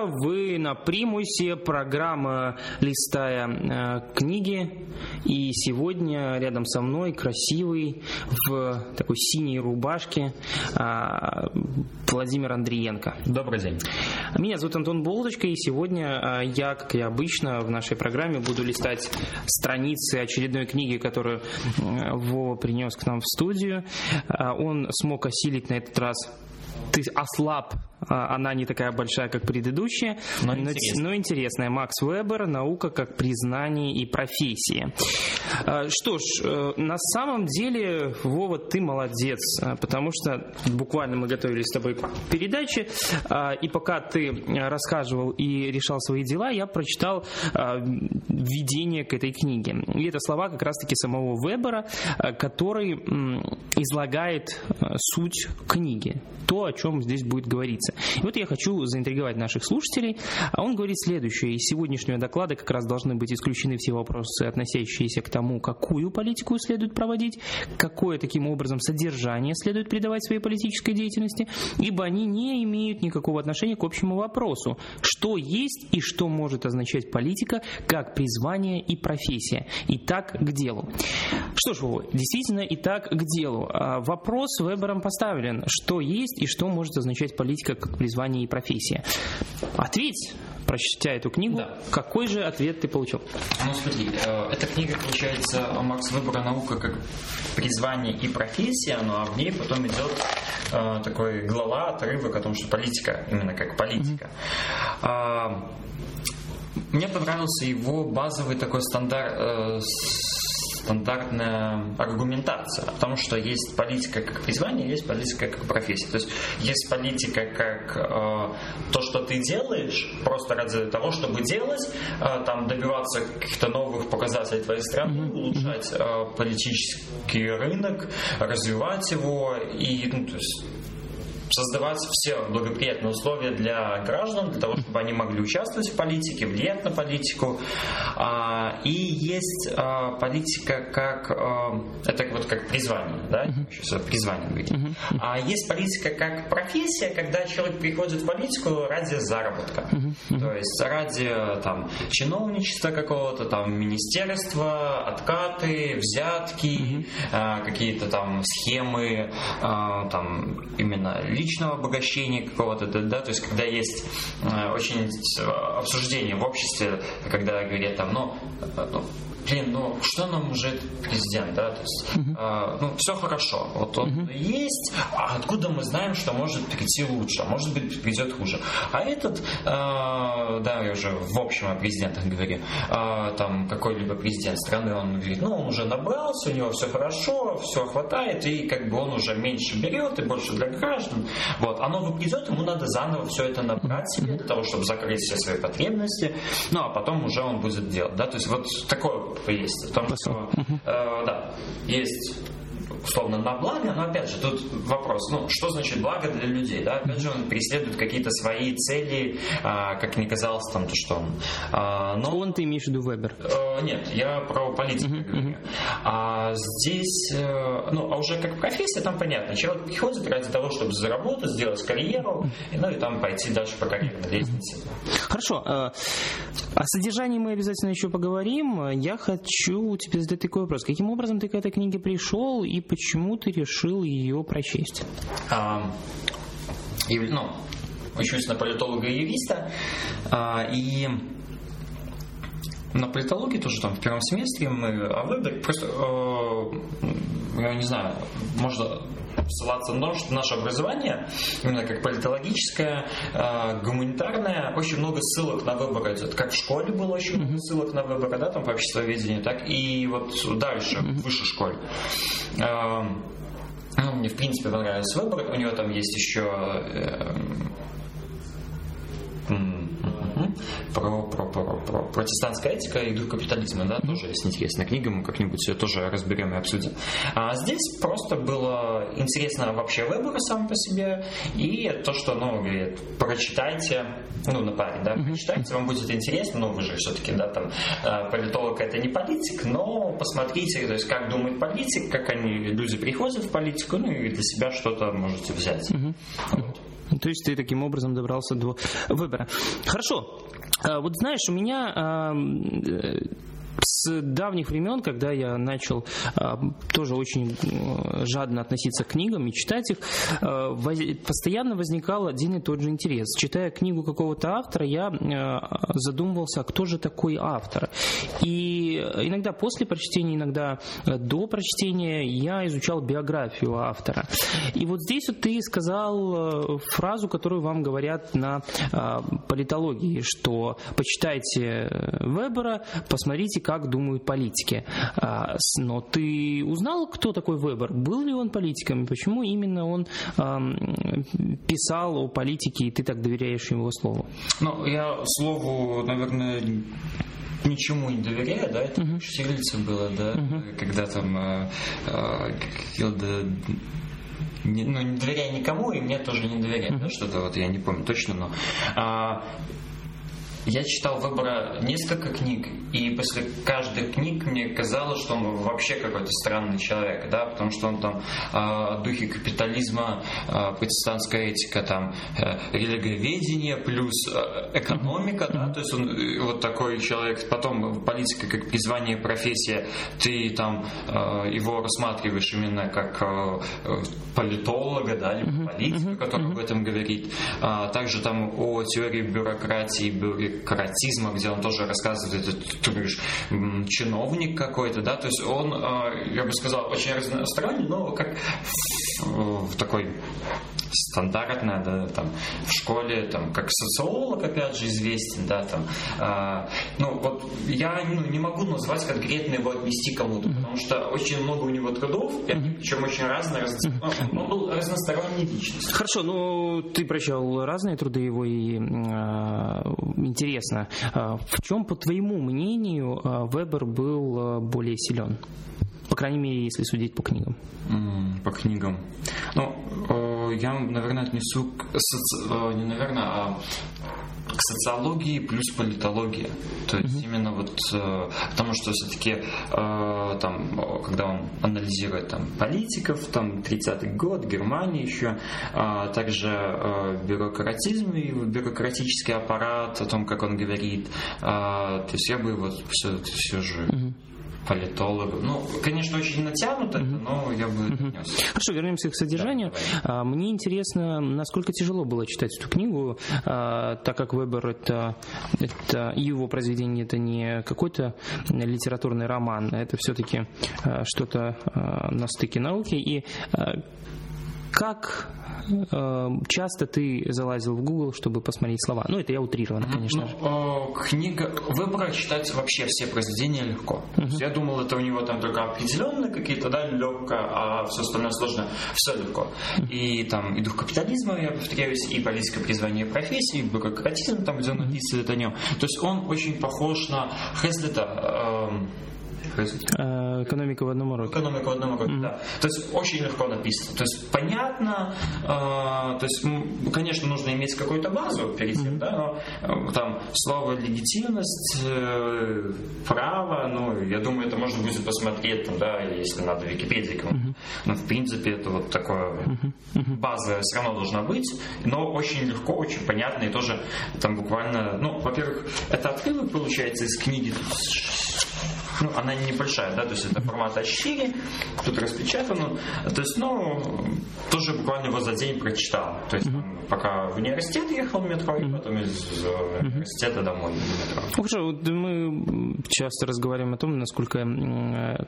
друзья, вы на примусе, программа «Листая э, книги». И сегодня рядом со мной красивый в такой синей рубашке э, Владимир Андриенко. Добрый день. Меня зовут Антон Болдочка, и сегодня э, я, как и обычно, в нашей программе буду листать страницы очередной книги, которую Вова принес к нам в студию. Он смог осилить на этот раз ты ослаб она не такая большая, как предыдущая, но, но, интересная. но интересная. Макс Вебер «Наука как признание и профессия». А, что ж, э, на самом деле, Вова, ты молодец, а, потому что буквально мы готовились с тобой к передаче, и пока ты рассказывал и решал свои дела, я прочитал введение к этой книге. И это слова как раз-таки самого Вебера, который излагает суть книги, то, о чем здесь будет говориться. И вот я хочу заинтриговать наших слушателей. А он говорит следующее. Из сегодняшнего доклада как раз должны быть исключены все вопросы, относящиеся к тому, какую политику следует проводить, какое таким образом содержание следует придавать своей политической деятельности, ибо они не имеют никакого отношения к общему вопросу, что есть и что может означать политика как призвание и профессия. Итак, к делу. Что ж, Вова, действительно, итак, к делу. А, вопрос Вебером поставлен, что есть и что может означать политика как призвание и профессия. Ответь, прочтя эту книгу, да. какой же ответ ты получил? Ну смотри, э, эта книга, получается, Макс Выбора наука как призвание и профессия, ну а в ней потом идет э, такой глава, отрывок о том, что политика, именно как политика. Mm-hmm. Мне понравился его базовый такой стандарт, э, стандартная аргументация. О том, что есть политика как призвание, есть политика как профессия. То есть есть политика как э, то, что ты делаешь, просто ради того, чтобы делать, э, там добиваться каких-то новых показателей твоей страны, улучшать э, политический рынок, развивать его. И ну, то есть создавать все благоприятные условия для граждан, для того, чтобы они могли участвовать в политике, влиять на политику. А, и есть а, политика как а, это вот как призвание, да, сейчас призвание говорить. А есть политика как профессия, когда человек приходит в политику ради заработка, то есть ради там чиновничества какого-то, там министерства, откаты, взятки, какие-то там схемы, там именно личного обогащения какого-то, да, то есть когда есть э, очень обсуждение в обществе, когда говорят там, ну, э, ну блин, ну что нам уже президент, да, то есть, uh-huh. э, ну все хорошо, вот он uh-huh. есть, а откуда мы знаем, что может прийти лучше, а может быть придет хуже. А этот, э, да, я уже в общем о президентах говорю, э, там какой-либо президент страны, он говорит, ну он уже набрался, у него все хорошо, все хватает, и как бы он уже меньше берет и больше для граждан. Вот, а новый придет, ему надо заново все это набрать себе для того, чтобы закрыть все свои потребности, ну а потом уже он будет делать, да, то есть вот такое есть. В том, что, э, да, есть условно на благо, но опять же тут вопрос, ну что значит благо для людей, да? Опять же он преследует какие-то свои цели, а, как мне казалось там то, что он. А, но он ты имеешь в виду Вебер? А, нет, я про политику uh-huh, говорю. Uh-huh. А здесь, э, ну а уже как профессия там понятно, человек приходит ради того, чтобы заработать, сделать карьеру, ну и там пойти дальше по карьерной лестнице. Хорошо, э, о содержании мы обязательно еще поговорим. Я хочу тебе задать такой вопрос: каким образом ты к этой книге пришел и почему ты решил ее прочесть? А, и, ну, учусь на политолога и юриста, а, и на политологии тоже там в первом семестре мы о выборе, просто, э, я не знаю, можно ссылаться на то, что наше образование, именно как политологическое, э, гуманитарное, очень много ссылок на выборы идет. Как в школе было очень много ссылок на выборы, да, там по обществоведению, так и вот дальше, в высшей школе. Э, ну, мне в принципе понравился выбор. У него там есть еще э, про, про, про про протестантская этика и дух капитализма, да, тоже есть интересная книга, мы как-нибудь ее тоже разберем и обсудим. А здесь просто было интересно вообще выбор сам по себе и то, что, ну, говорит, прочитайте, ну, на паре, да, прочитайте, вам будет интересно, ну, вы же все-таки, да, там, э, политолог это не политик, но посмотрите, то есть, как думает политик, как они, люди приходят в политику, ну, и для себя что-то можете взять. Вот. То есть ты таким образом добрался до выбора. Хорошо. А, вот знаешь, у меня а, с давних времен, когда я начал э, тоже очень э, жадно относиться к книгам и читать их, э, постоянно возникал один и тот же интерес. Читая книгу какого-то автора, я э, задумывался, а кто же такой автор. И иногда после прочтения, иногда до прочтения я изучал биографию автора. И вот здесь вот ты сказал фразу, которую вам говорят на политологии, что почитайте Вебера, посмотрите, как думают политики. А, но ты узнал, кто такой Вебер? Был ли он политиком? Почему именно он писал о политике, и ты так доверяешь его слову? Ну, я слову, наверное, ничему не доверяю, да, это uh-huh. Штирлица было, да, uh-huh. когда там э, э, не, ну, не доверяя никому, и мне тоже не доверяют, uh-huh. да, что-то вот я не помню точно, но а, я читал выбора несколько книг, и после каждой книг мне казалось, что он вообще какой-то странный человек, да, потому что он там э, духе капитализма, э, протестантская этика, там э, религиоведение плюс э, экономика, да, то есть он э, вот такой человек. Потом политика как призвание, профессия, ты там э, его рассматриваешь именно как э, политолога, да, либо политика, который об этом говорит. А также там о теории бюрократии, бюро каратизма, где он тоже рассказывает, это, ты говоришь, чиновник какой-то, да, то есть он, а, я бы сказал, очень разносторонний, но как в такой стандартная, да, там, в школе, там, как социолог, опять же, известен, да, там, э, ну, вот я ну, не могу назвать конкретно его отнести кому-то, mm-hmm. потому что очень много у него трудов, mm-hmm. причем очень разные, раз... mm-hmm. он был разносторонней личностью. Хорошо, ну, ты прочел разные труды его, и э, интересно, э, в чем, по твоему мнению, э, Вебер был э, более силен? По крайней мере, если судить по книгам. По книгам. Ну, э, я, наверное, отнесу к э, не наверное, а к социологии плюс политология. То есть mm-hmm. именно вот э, потому что все-таки э, там, когда он анализирует там политиков, там 30-й год, Германия еще, э, также э, бюрократизм и бюрократический аппарат, о том, как он говорит. Э, то есть я бы вот все, все же mm-hmm политологов. Ну, конечно, очень натянуто, mm-hmm. но я бы mm-hmm. отнес. Хорошо, вернемся к содержанию. Да, Мне интересно, насколько тяжело было читать эту книгу, а, так как Вебер это, это его произведение это не какой-то литературный роман, это все-таки а, что-то а, на стыке науки. И как э, часто ты залазил в Google, чтобы посмотреть слова? Ну, это я утрированно, конечно же. Ну, э, книга выбора читать вообще все произведения легко. Uh-huh. Я думал, это у него там только определенные какие-то, да, легко, а все остальное сложно. Все легко. Uh-huh. И там и дух капитализма, я повторяюсь, и политика призвания профессии, и бюрократизм, там, где он описывает о нем. То есть он очень похож на Хезлета. Э, экономика в одном уроке. Экономика в одном уроке, mm-hmm. да. То есть очень легко написано. То есть понятно, э, то есть, конечно, нужно иметь какую-то базу перед тем, mm-hmm. да, но э, там слово легитимность, право, ну, я думаю, это можно будет посмотреть, там, да, если надо в Википедии Mm-hmm. Но в принципе это вот такое база все равно должна быть, но очень легко, очень понятно и тоже там буквально, ну, во-первых, это отрывок получается из книги ну, она небольшая, да, то есть это формат А4, тут распечатано, то есть, ну, тоже буквально его за день прочитал, то есть, mm-hmm. пока в университет ехал в метро, и потом из mm-hmm. университета домой в метро. Хорошо, вот мы часто разговариваем о том, насколько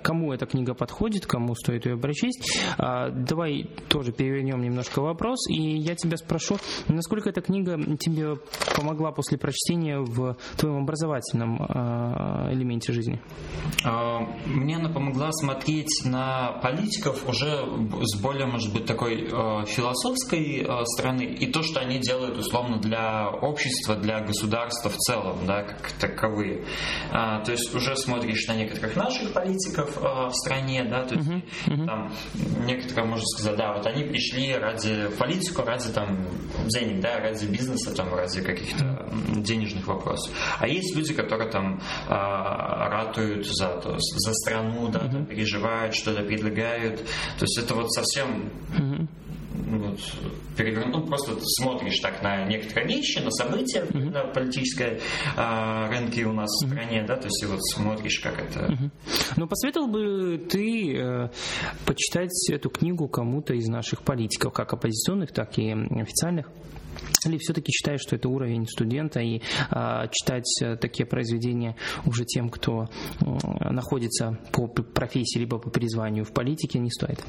кому эта книга подходит, кому стоит ее прочесть. А, давай тоже перевернем немножко вопрос, и я тебя спрошу, насколько эта книга тебе помогла после прочтения в твоем образовательном а, элементе жизни? А, мне она помогла смотреть на политиков уже с более, может быть, такой э, философской э, стороны и то, что они делают условно для общества, для государства в целом, да, как таковые. То есть уже смотришь на некоторых наших политиков э, в стране, да, то есть uh-huh, uh-huh. там некоторые можно сказать, да, вот они пришли ради политику, ради там денег, да, ради бизнеса, там, ради каких-то денежных вопросов. А есть люди, которые там а, ратуют за то, за страну, да, uh-huh. переживают, что-то предлагают. То есть это вот совсем uh-huh вот, перевернул, ну, просто смотришь так на некоторые вещи, на события mm-hmm. на политической э, рынке у нас mm-hmm. в стране, да, то есть и вот смотришь, как это. Mm-hmm. Ну, посоветовал бы ты э, почитать эту книгу кому-то из наших политиков, как оппозиционных, так и официальных? Или все-таки считаешь, что это уровень студента и а, читать э, такие произведения уже тем, кто э, находится по профессии либо по призванию в политике, не стоит?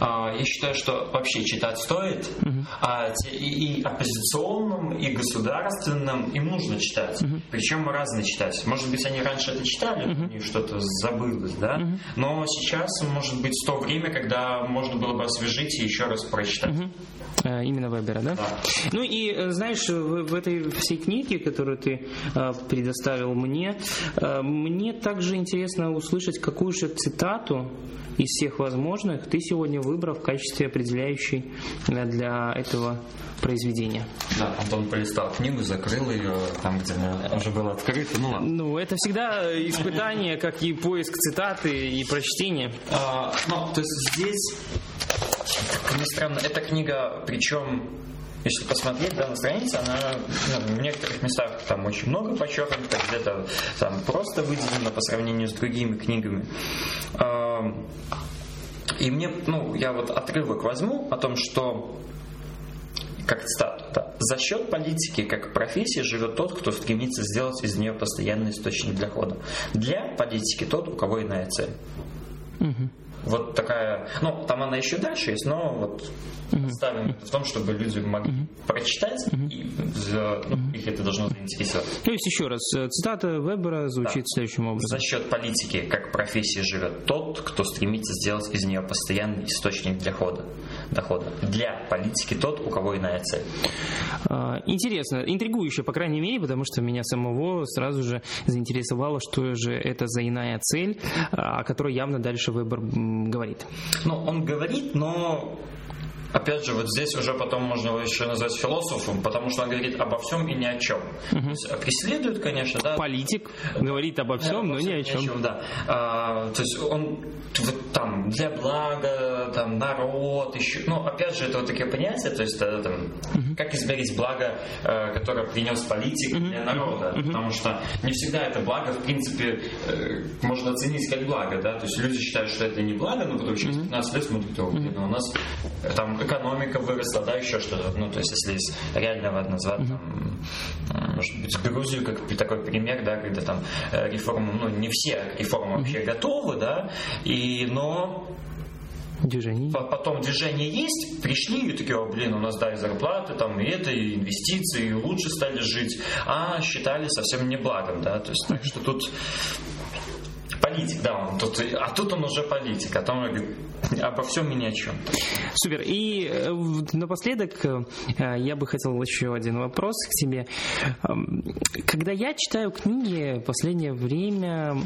А, я считаю, что вообще читать стоит. Угу. А, и, и оппозиционным, и государственным им нужно читать. Угу. Причем разные читать. Может быть, они раньше это читали, угу. и что-то забылось, да? Угу. Но сейчас, может быть, то время, когда можно было бы освежить и еще раз прочитать. Угу. Именно Вебера, да? Да. Ну и Э, знаешь, в, в этой всей книге, которую ты э, предоставил мне, э, мне также интересно услышать, какую же цитату из всех возможных ты сегодня выбрал в качестве определяющей для этого произведения. Да, Антон полистал книгу, закрыл ее там, где она уже была открыта. Ну, ладно. ну это всегда испытание, как и поиск цитаты и прочтение. А, ну, то есть здесь, как ни странно, эта книга, причем если посмотреть, да, на странице, она ну, в некоторых местах там очень много подчеркнуто, где-то там просто выделено по сравнению с другими книгами. И мне, ну, я вот отрывок возьму о том, что как цитату, за счет политики как профессии живет тот, кто стремится сделать из нее постоянный источник дохода. Для политики тот, у кого иная цель. Угу. Вот такая, ну, там она еще дальше есть, но вот угу. ставим в том, чтобы люди могли угу. прочитать, угу. и ну, их это должно заинтересовать. То есть, еще раз, э, цитата Вебера звучит да. следующим образом. За счет политики как профессии живет тот, кто стремится сделать из нее постоянный источник дохода. Дохода. Для политики тот, у кого иная цель. А, интересно, интригующе, по крайней мере, потому что меня самого сразу же заинтересовало, что же это за иная цель, а, о которой явно дальше выбор говорит. Ну, он говорит, но опять же, вот здесь уже потом можно его еще назвать философом, потому что он говорит обо всем и ни о чем. Угу. Есть преследует, конечно, да. Политик говорит обо всем, но ни о чем. Ни о чем да. а, то есть он вот, там для блага, там народ, еще. Ну, опять же, это вот такие понятия, то есть это, там, угу. как измерить благо, э, которое принес политик угу. для народа, угу. потому что не всегда это благо, в принципе, э, можно оценить как благо, да, то есть люди считают, что это не благо, но потом через 15 лет смотрят, блин, у нас там экономика выросла, да, еще что-то. Ну, то есть, если из реального назвать, там, может быть, Грузию как такой пример, да, когда там э, реформы, ну, не все реформы вообще готовы, да, и, но Движение. Потом движение есть, пришли и такие, о, блин, у нас, да, и зарплаты, там, и это, и инвестиции, и лучше стали жить, а считали совсем не благом, да, то есть, так что тут политик, да, он тут, а тут он уже политик, а там обо всем и ни о чем. Супер. И э, напоследок э, я бы хотел еще один вопрос к тебе. Эм, когда я читаю книги в последнее время,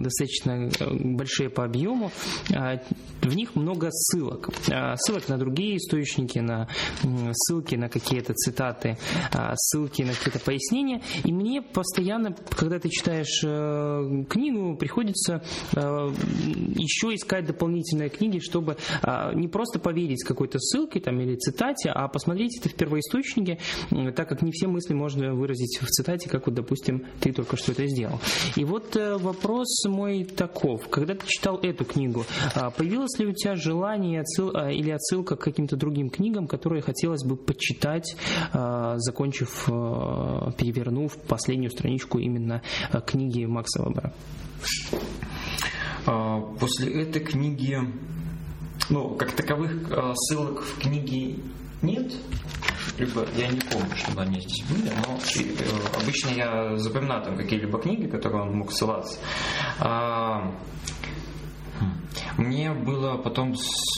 достаточно э, большие по объему, в них много ссылок. Ссылок на другие источники, на ссылки на какие-то цитаты, ссылки на какие-то пояснения. И мне постоянно, когда ты читаешь книгу, приходится еще искать дополнительные книги, чтобы не просто поверить какой-то ссылке там, или цитате, а посмотреть это в первоисточнике, так как не все мысли можно выразить в цитате, как вот, допустим, ты только что это сделал. И вот э, вопрос мой таков. Когда ты читал эту книгу, появилось ли у тебя желание а, или отсылка к каким-то другим книгам, которые хотелось бы почитать, закончив, перевернув последнюю страничку именно книги Макса Вебера? После этой книги ну, как таковых э, ссылок в книге нет. либо я не помню, чтобы они здесь были, но э, обычно я запоминаю там какие-либо книги, которые он мог ссылаться. Мне было потом,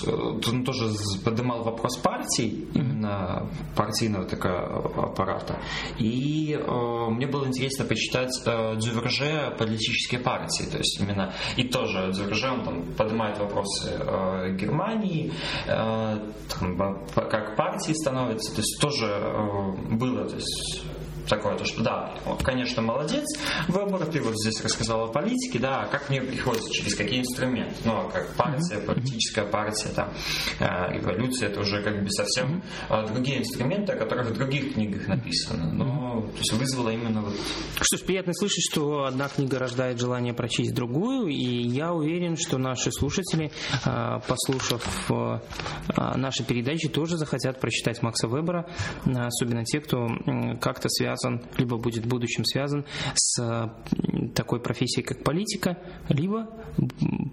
он тоже поднимал вопрос партий, именно партийного такого аппарата. И э, мне было интересно почитать э, Дюверже политические партии. То есть именно, и тоже Дюверже, он там поднимает вопросы э, Германии, э, там, как партии становятся. То есть тоже э, было, то есть такое, то что да, конечно, молодец, выбор, ты вот здесь рассказал о политике, да, а как мне приходится, через какие инструменты, ну, а как партия, политическая партия, там, э, революция, это уже как бы совсем э, другие инструменты, о которых в других книгах написано, но то есть вызвало именно вот... Что ж, приятно слышать, что одна книга рождает желание прочесть другую, и я уверен, что наши слушатели, э, послушав э, наши передачи, тоже захотят прочитать Макса Вебера, особенно те, кто как-то связан либо будет в будущем связан с такой профессией, как политика, либо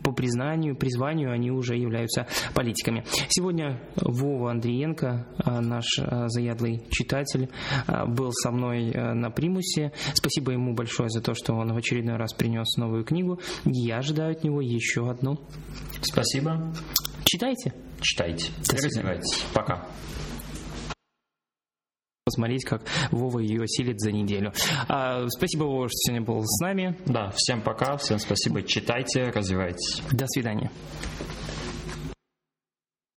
по признанию, призванию они уже являются политиками. Сегодня Вова Андриенко, а, наш а, заядлый читатель, а, был со мной на примусе. Спасибо ему большое за то, что он в очередной раз принес новую книгу. Я ожидаю от него еще одну. Спасибо. Читайте. Читайте. Развивайтесь. Пока посмотреть, как Вова ее осилит за неделю. А, спасибо, Вова, что сегодня был с нами. Да, всем пока, всем спасибо. Читайте, развивайтесь. До свидания.